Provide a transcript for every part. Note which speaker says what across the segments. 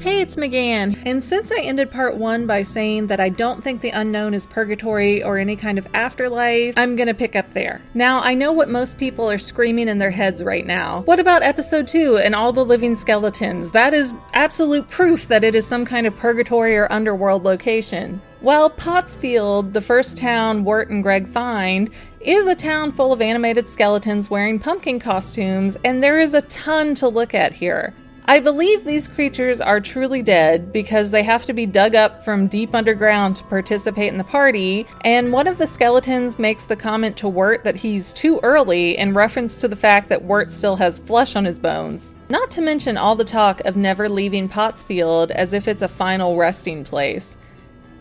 Speaker 1: Hey, it's McGann, and since I ended part one by saying that I don't think the unknown is purgatory or any kind of afterlife, I'm gonna pick up there. Now, I know what most people are screaming in their heads right now. What about episode two and all the living skeletons? That is absolute proof that it is some kind of purgatory or underworld location. Well, Pottsfield, the first town Wirt and Greg find, is a town full of animated skeletons wearing pumpkin costumes, and there is a ton to look at here. I believe these creatures are truly dead because they have to be dug up from deep underground to participate in the party, and one of the skeletons makes the comment to Wirt that he's too early in reference to the fact that Wirt still has flesh on his bones. Not to mention all the talk of never leaving Pottsfield as if it's a final resting place.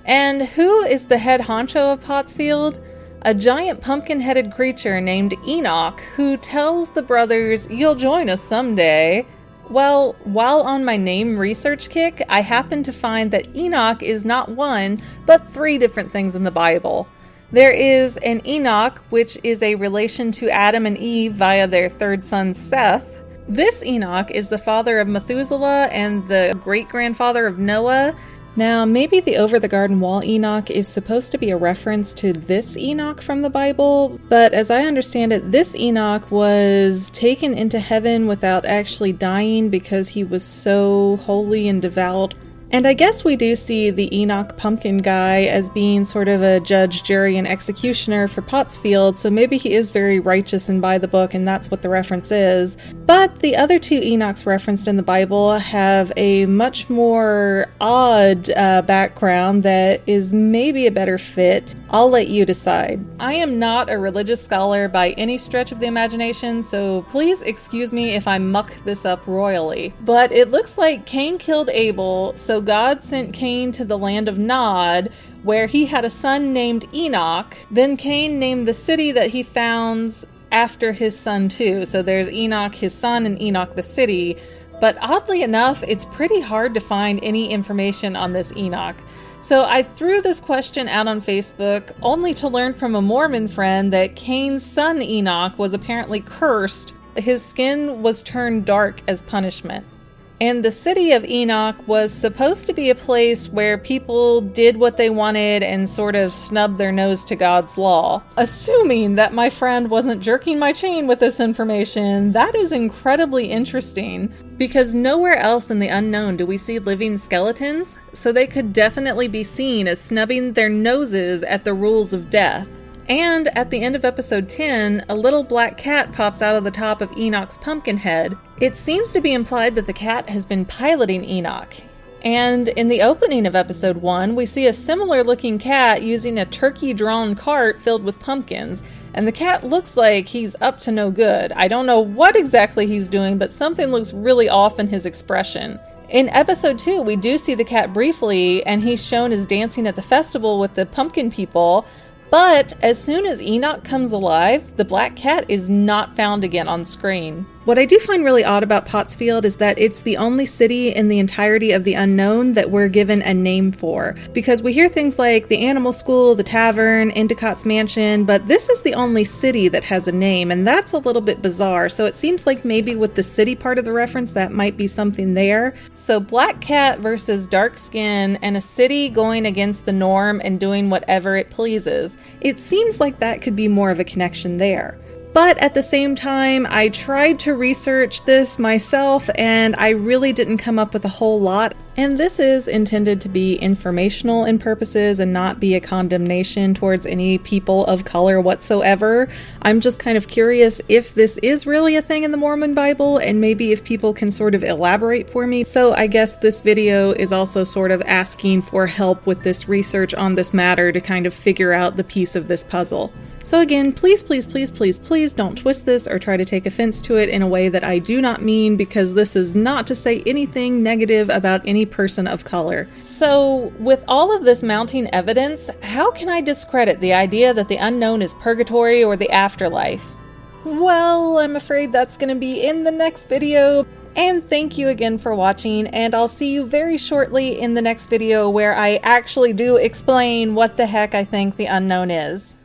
Speaker 1: And who is the head honcho of Pottsfield? A giant pumpkin headed creature named Enoch who tells the brothers, You'll join us someday. Well, while on my name research kick, I happened to find that Enoch is not one, but three different things in the Bible. There is an Enoch, which is a relation to Adam and Eve via their third son Seth. This Enoch is the father of Methuselah and the great grandfather of Noah, now, maybe the over the garden wall Enoch is supposed to be a reference to this Enoch from the Bible, but as I understand it, this Enoch was taken into heaven without actually dying because he was so holy and devout and I guess we do see the Enoch Pumpkin guy as being sort of a judge, jury, and executioner for Pottsfield, so maybe he is very righteous and by the book, and that's what the reference is. But the other two Enochs referenced in the Bible have a much more odd uh, background that is maybe a better fit. I'll let you decide. I am not a religious scholar by any stretch of the imagination, so please excuse me if I muck this up royally. But it looks like Cain killed Abel, so God sent Cain to the land of Nod, where he had a son named Enoch. Then Cain named the city that he founds after his son, too. So there's Enoch, his son, and Enoch, the city. But oddly enough, it's pretty hard to find any information on this Enoch. So I threw this question out on Facebook only to learn from a Mormon friend that Cain's son Enoch was apparently cursed. His skin was turned dark as punishment. And the city of Enoch was supposed to be a place where people did what they wanted and sort of snubbed their nose to God's law. Assuming that my friend wasn't jerking my chain with this information, that is incredibly interesting because nowhere else in the unknown do we see living skeletons, so they could definitely be seen as snubbing their noses at the rules of death. And at the end of episode 10, a little black cat pops out of the top of Enoch's pumpkin head. It seems to be implied that the cat has been piloting Enoch. And in the opening of episode 1, we see a similar looking cat using a turkey drawn cart filled with pumpkins, and the cat looks like he's up to no good. I don't know what exactly he's doing, but something looks really off in his expression. In episode 2, we do see the cat briefly, and he's shown as dancing at the festival with the pumpkin people, but as soon as Enoch comes alive, the black cat is not found again on screen. What I do find really odd about Pottsfield is that it's the only city in the entirety of the unknown that we're given a name for. Because we hear things like the animal school, the tavern, Endicott's mansion, but this is the only city that has a name, and that's a little bit bizarre. So it seems like maybe with the city part of the reference, that might be something there. So Black Cat versus Dark Skin, and a city going against the norm and doing whatever it pleases. It seems like that could be more of a connection there. But at the same time, I tried to research this myself and I really didn't come up with a whole lot. And this is intended to be informational in purposes and not be a condemnation towards any people of color whatsoever. I'm just kind of curious if this is really a thing in the Mormon Bible and maybe if people can sort of elaborate for me. So I guess this video is also sort of asking for help with this research on this matter to kind of figure out the piece of this puzzle. So, again, please, please, please, please, please don't twist this or try to take offense to it in a way that I do not mean because this is not to say anything negative about any person of color. So, with all of this mounting evidence, how can I discredit the idea that the unknown is purgatory or the afterlife? Well, I'm afraid that's going to be in the next video. And thank you again for watching, and I'll see you very shortly in the next video where I actually do explain what the heck I think the unknown is.